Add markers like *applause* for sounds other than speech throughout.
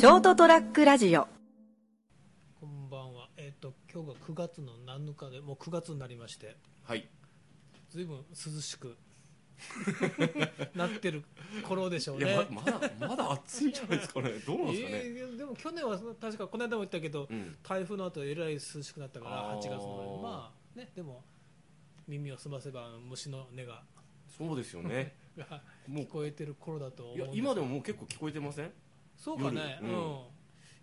ショートトラックラジオこんばんは。えっ、と今日が9月の7日でもう9月になりまして、はい。ずいぶん涼しく *laughs* なってる頃でしょういね。やままだまだ暑いんじゃないですかね。どうなんですかね。えーでも去年は確かこの間も言ったけど、うん。台風の後えらい涼しくなったからあー8月のまあねでも耳を澄ませば虫の音がそうですよね。*laughs* がも聞こえてる頃だと思うんういや今でももう結構聞こえてません？そうかね、うん。ん、い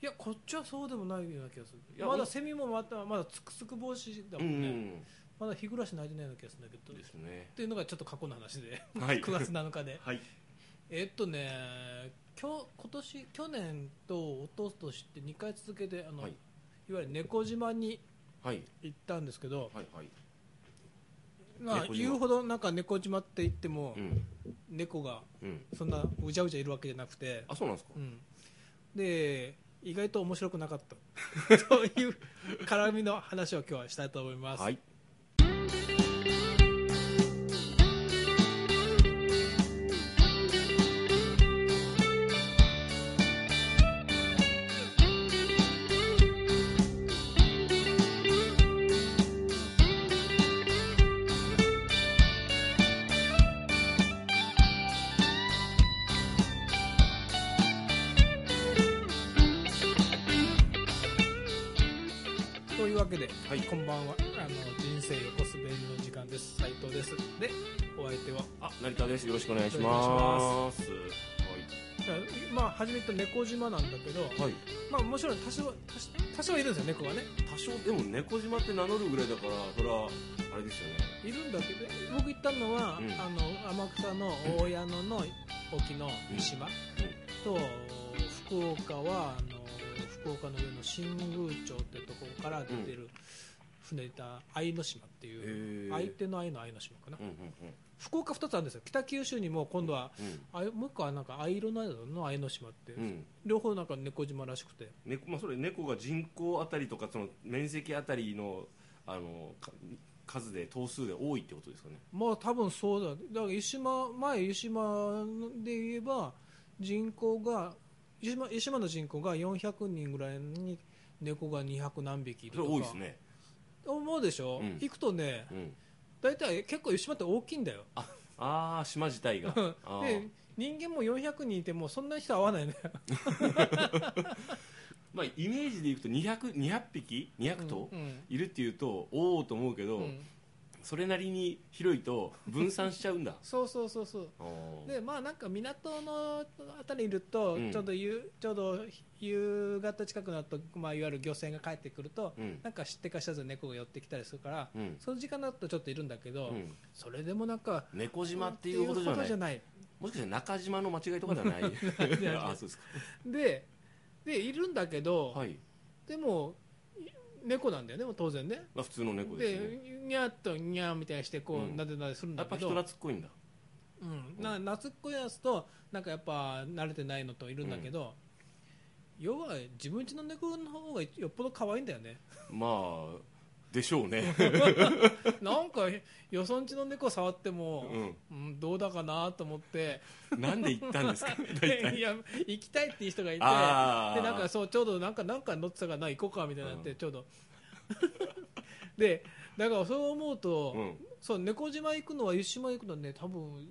やこっちはそうでもないような気がする。まだセミもまたまだつくつく帽子だうもんね、ん。まだ日暮らし泣いてないような気がするんだけど。ですね。っ。ていうのがちょっと過去の話で。はい。9月7日ではい。えっとね今日今年去年と一昨年って2回続けてあの、はい。い、わゆる猫島にはい。行ったんですけど、はいはい。まあ、言うほどなんか猫島って言っても、うん猫がうん。そんなうじゃうじゃいるわけじゃなくて、あそうなんですか？う。ん、で意外と面白くなかった *laughs* そういう絡みの話を今日はしたいと思います、はい。というわけで、はいこんばんはあの人生横滑りの時間です斉藤ですでお相手はあ成田です。よろしくお願いします。いやまあ初めて猫島なんだけど、はい。はい。まあもちろん多少多少多少いるんですよ猫がね多少でも猫島って名乗るぐらいだからそれはあれですよね。いるんだけど僕行ったのは、うんあの天草の大矢野の沖の三島と、福岡はあの福岡の上の新宮町ってところから出てる船でた愛の島っていう。相手の愛の愛の島かな、福岡2つあるんですよ。北九州にも今度は、うんあもう一個はなんか藍色の愛の愛の島って。両方なんか猫島らしくて。猫まあ、それ猫が人口あたりとかその面積あたりのあのか数で頭数で多いってことですかね。まあ多分そうだ。だから湯島前湯島で言えば人口が湯島湯島の人口が400人ぐらいに猫が200何匹いるそとか。れ多いですね。思うでしょ、うん。行くとねうん。大体結構湯島って大きいんだよ。ああー島自体が。あー。で人間も400人いてもそんな人合わないね *laughs* まあイメージでいくと 200, 200匹？200頭、うんいるっていうとおおと思うけど、うんそれなりに広いと分散しちゃうんだ。*laughs* そうそうそうそう。でまあなんか港のあたりにいると、うん。ちょうど夕ちょうど夕方近くなると、まあ、いわゆる漁船が帰ってくると、うん。なんか知ってか知らず猫が寄ってきたりするから、うん。その時間だとちょっといるんだけど、うん。それでもなんか猫島っていうほどじゃない。もしかして中島の間違いとかじゃない？*laughs* いやあそうですか。ででいるんだけど、はい、でもい猫なんだよね当然ね。まあ、普通の猫ですね。でニャーっとニャーみたいにしてこう、うん。なでなでするんやっぱ人懐っこいんだ。うん、な夏っこいやつとなんかやっぱ慣れてないのといるんだけど、要は自分家の猫の方がよっぽど可愛いんだよね。まあでしょうね。*laughs* なんかよそんちの猫触っても、ううんどうだかなと思って。なんで行ったんですか？*laughs* いや行きたいっていう人がいてでなんかそうちょうどなんかなんか乗ってたからな行こうかみたいになって、うん。ちょうど。*laughs* でだからそう思うと、うん。そう猫島行くのは湯島行くのはね多分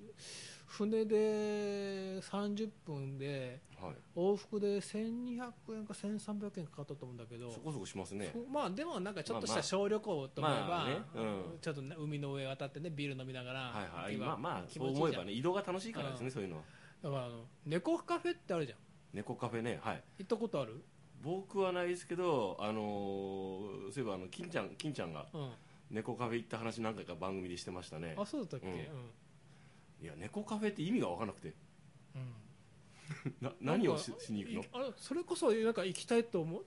船で30分ではい、往復で1200円か1300円かかったと思うんだけどそこそこしますね。そまあでもなんかちょっとした小旅行と思えば、まあね。うん。ちょっとね海の上渡ってねビール飲みながら、はいはい。まあまあ気そう思えばね移動が楽しいからですうん。ねそういうのは。だからあの猫カフェってあるじゃん。猫カフェねはい。行ったことある？僕はないですけどあのーそういえばあの金ちゃん金ちゃんがうん。猫カフェ行った話何回か番組でしてましたね。あそうだったっけ、ううんんいや猫カフェって意味が分からなくて。うん。*laughs* な何をししに行くの？いあれそれこそなんか行きたいと思う。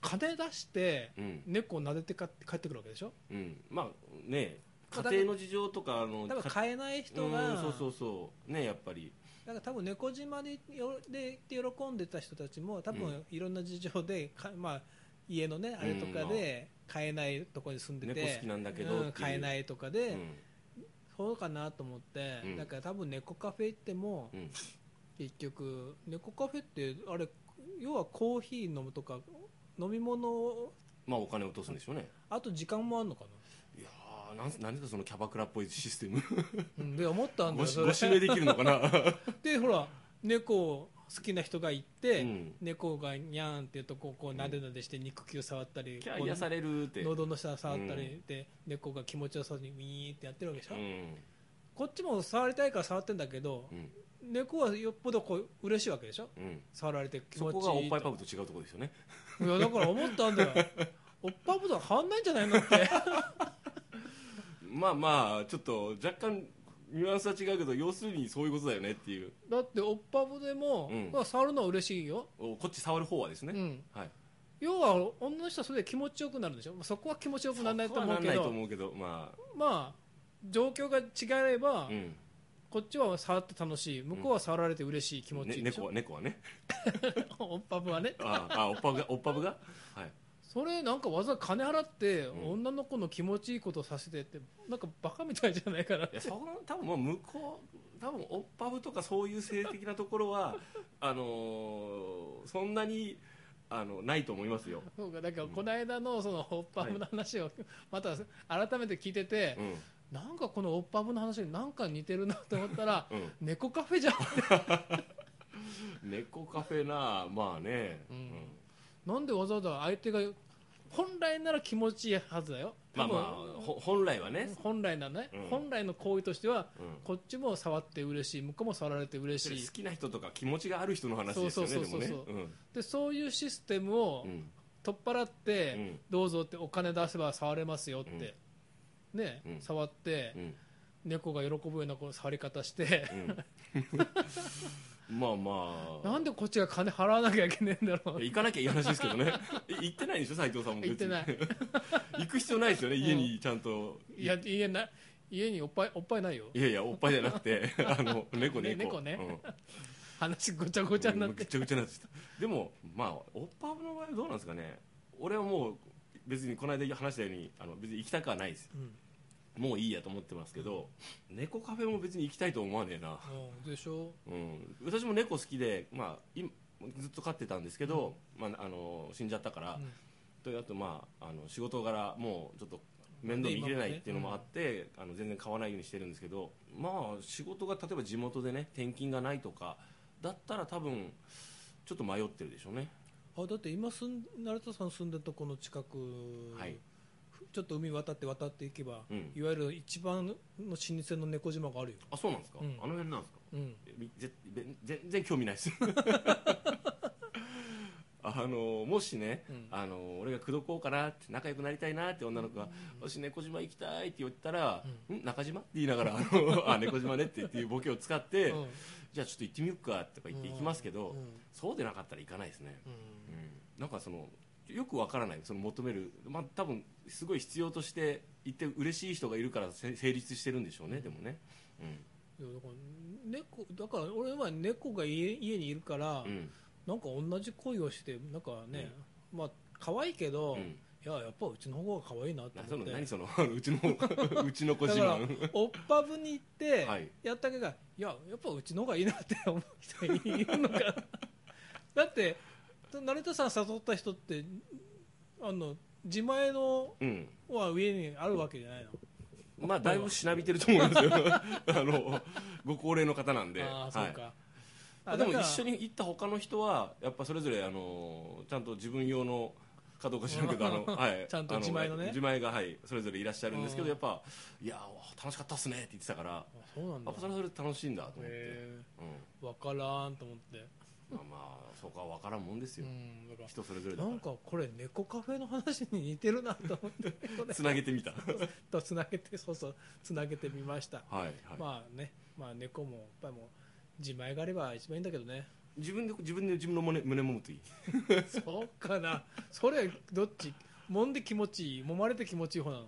金出してうん。猫を撫でてか帰ってくるわけでしょ？うん。まあねまあ家庭の事情とかあのだからか買えない人うんがそうそうそう。ねやっぱり。だから多分猫島でよでで喜んでた人たちも多う分いろんな事情でか、まあ、家のねあれとかで買えないところに住んでて、猫好きなんだけど買えないとかうで、んそうかなと思って、うん。だから多分猫カフェ行ってもうん。結局猫カフェってあれ要はコーヒー飲むとか飲み物をまあお金を落とすんでしょうね。あと時間もあるのかいやーなんなんでそのキャバクラっぽいシステム？で思ったんだよご指名できるのかな？*laughs* でほら猫好きな人がいて、うん。猫がニャーンって言うとこうこうなでなでして肉球触ったり、こうキャー癒されるって。喉の下触ったりうで、猫が気持ちよさそうにウィーってやってるわけでしょ、うん。こっちも触りたいから触ってんだけど、うん。猫はよっぽどこう嬉しいわけでしょ？うん。触られて気そ持ちいいこがおっぱいパブと違うところですよね。いやだから思ったんだよ。おっぱぶと変わんないんじゃないのって。*laughs* まあまあちょっと若干ニュアンスは違うけど要するにそういうことだよねっていう。だっておっぱぶでも、うん。まあ、触るのは嬉しいよ、おこっち触る方はですね、うん、はい要は女の人はそれで気持ちよくなるでしょ？まあそこは気持ちよくならないと思うけそこはなんないとど思うけどままあ状況が違えば、あうん。こっちは触って楽しい。向こうは触られて嬉しい気持ちいいねでしょ、猫は猫はね。おっぱぶはね。ああおっぱぶがおっぱぶが？はいそれなんかわざわざ金払って、うん。女の子の気持ちいいことをさせてってなんかバカみたいじゃないかなっいてやその多分もう向こう多分おっぱぶとかそういう性的なところは *laughs* あのーそんなにあのないと思いますよ、そうかだからこの間のそのおっぱぶの話をまた改めて聞いてて、うん。なんかこのおっぱぶの話になんか似てるなと思ったらうん、猫カフェじゃん。*laughs* 猫カフェなまあね、うんなんでわざわざ相手が本来なら気持ちいいはずだよ。まあまあほ本来はね、本来なね、うん。本来の行為としてはうん。こっちも触って嬉しい向こうも触られて嬉しい。好きな人とか気持ちがある人の話ですよねそうそうそうそうでもねでそういうシステムをうん。うん取っ払って、うん。どうぞってお金出せば触れますよって、ね、うん。触って、うん。猫が喜ぶようなこう触り方して、うん *laughs* まあまあ。なんでこっちが金払わなきゃいけないんだろう。行かなきゃいい話ですけどね。*laughs* え行ってないでしょ斉藤さんも行ってない。*laughs* 行く必要ないですよね家にちゃんと、いや家な家におっぱいおっぱいないよ。いやいやおっぱいじゃなくて *laughs* あの猫ね猫猫ね。うん。話ごちゃごちゃになって。ぐちゃぐちゃになってでもまあおっぱぶの場合はどうなんですかね。俺はもう別にこの間話したようにあの別に行きたくはないですうんもういいやと思ってますけど、猫カフェも別に行きたいと思わねえな、うんでしょ？うん、私も猫好きで、まあ、今ずっと飼ってたんですけど、まあ、あの死んじゃったから、うん。とあと、まあ、あの仕事柄もうちょっと面倒見きれないっていうのもあって、あの全然買わないようにしてるんですけど、まあ、仕事が例えば地元でね転勤がないとかだったら多分ちょっと迷ってるでしょうね。あだって今住ん成田さん住んでるとこの近く、はいちょっと海渡って渡っていけば、うん。いわゆる一番の老舗の猫島があるよ、あそうなんですか、うん。あの辺なんですか？うん、ぜべ全然興味ないです。*laughs* あのもしね、うん。あの俺が口説こうかなって仲良くなりたいなって女の子が「私猫島行きたい」って言ったら「ん。中島?」って言いながら「あの *laughs* あ猫島ね」ってっていうボケを使って、うん。じゃあちょっと行ってみようかとか言って行きますけど、うん。そうでなかったら行かないですね、うん。うん。なんかそのよくわからない。その求める、まあ、多分すごい必要として行って嬉しい人がいるからせ成立してるんでしょうね、でもね、いやだから猫だから俺は猫が家家にいるから、うん。うんなんか同じ恋をしてなんかね、まあ可愛いけど、うん。いややっぱうちの方が可愛いなとなそ思って。の何その *laughs* うちの *laughs* うちの子自慢おっぱぶに行ってはい。やったけど、いややっぱうちの方がいいなって思う人いるのかな。*laughs* だって成田さん誘った人ってあの自前のうん。は上にあるわけじゃないの？まあだいぶしなびてると思いますよ。*laughs* あのご高齢の方なんで。ああそうか、はいあでも一緒に行った他の人はやっぱそれぞれあのちゃんと自分用のかどうか知らんけどあの、*laughs* はい、ちゃんとあ自前のね？自前が、はい、それぞれいらっしゃるんですけうん。どやっぱいや楽しかったっすねって言ってたからあそうなんだ。やっぱそれはそれで楽しいんだと思って、へうん。え分からんと思ってまあまあそうか分からんもんですうよ、んだから人それぞれだかなんかこれ猫カフェの話に似てるなと思って *laughs* これ。らつなげてみた。はいとつなげてそうそうつなげてみました。はい、まあねまあ猫もやっぱりもう自前があれば一番いいんだけどね。自分で自分で自分の胸胸揉むといい。*laughs* そうかな。それどっち？揉んで気持ちいい？揉まれて気持ちいい方なの？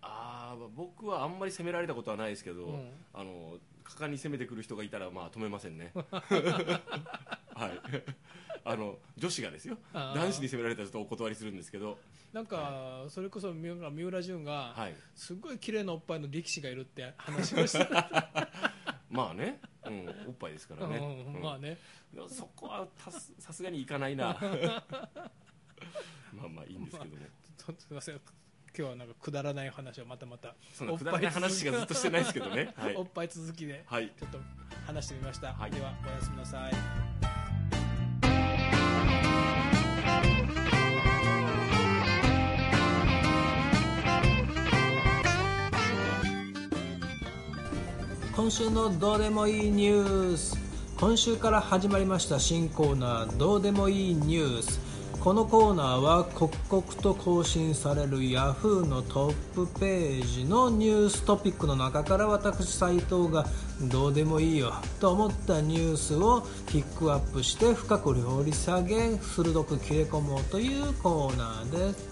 ああ僕はあんまり責められたことはないですけど、うん。あの果敢に攻めてくる人がいたらまあ止めませんね *laughs* はい。*laughs* あの女子がですよ。あー。男子に攻められたらちょっとお断りするんですけど。なんかそれこそ三浦三浦淳がはい。すごい綺麗なおっぱいの力士がいるって話をしてた。*laughs* まあね、ううん、おっぱいですからね、うんまあね。そこはたすさすがにいかないな。*laughs* まあまあいいんですけども。とすいません。今日はなんかくだらない話をまたまた。そんなくだらない話がずっとしてないですけどね。はい。おっぱい続きではい。ちょっと話してみました、はい。ではおやすみなさい今週のどうでもいいニュース。今週から始まりました新コーナーどうでもいいニュース。このコーナーは刻々と更新される Yahoo のトップページのニューストピックの中から私斉藤がどうでもいいよと思ったニュースをピックアップして深く掘り下げ鋭く切れ込もうというコーナーです。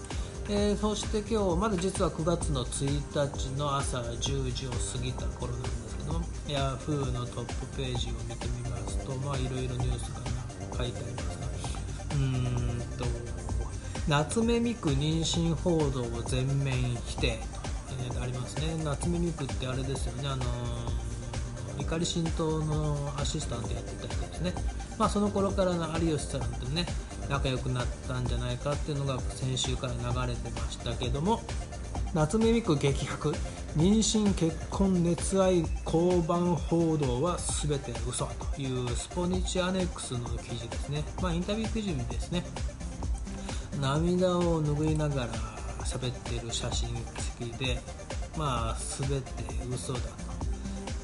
えーそして今日まだ実は9月の1日の朝10時を過ぎた頃なんですけど Yahoo のトップページを見てみますとまあいろいろニュースが書いてありますがうーんと夏目美久妊娠報道を全面否定と、えーありますね。夏目美久ってあれですよね。あのー怒り神道のアシスタントやってた人ですね、まあ、その頃からの有吉さんとね仲良くなったんじゃないかっていうのが先週から流れてましたけども夏目美久激白。妊娠結婚熱愛交番報道は全て嘘というスポニチアネックスの記事ですね、まあ、インタビュー記事ですね。涙を拭いながら喋ってる写真付きでまあ全て嘘だと。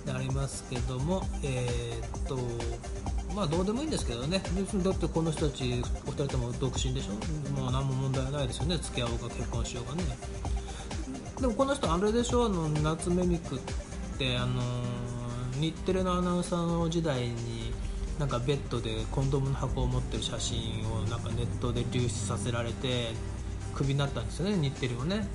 でありますけどもえーっとまあどうでもいいんですけどね。別にだってこの人たちお二人とも独身でしょ？もう何も問題ないですよね。付き合おうが結婚しようがね。でもこの人あれでしょ？あの夏目美久ってあの日テレのアナウンサーの時代になんかベッドでコンドームの箱を持ってる写真をなんかネットで流出させられてクビになったんですよね日テレをね。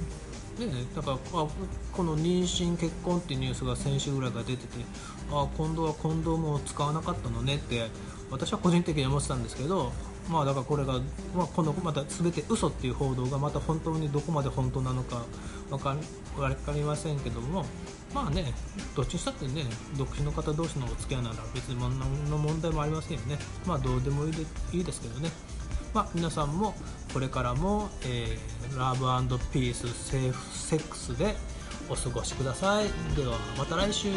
でだからあこの妊娠結婚っていうニュースが先週ぐらいから出ててあ今度はコンドームを使わなかったのねって私は個人的に思ってたんですけどまあだからこれが、まあ、このまた全て嘘っていう報道がまた本当にどこまで本当なのか分かりませんけどもまあねどっちにしたってね独身の方同士のお付き合いなら別に何の問題もありませんよね。まあどうでもいいでいいですけどね。まあ、皆さんもこれからも、えーラブピースセーフセックスでお過ごしください。ではまた来週。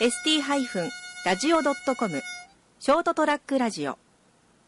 ST-radio.com ショートトラックラジオ。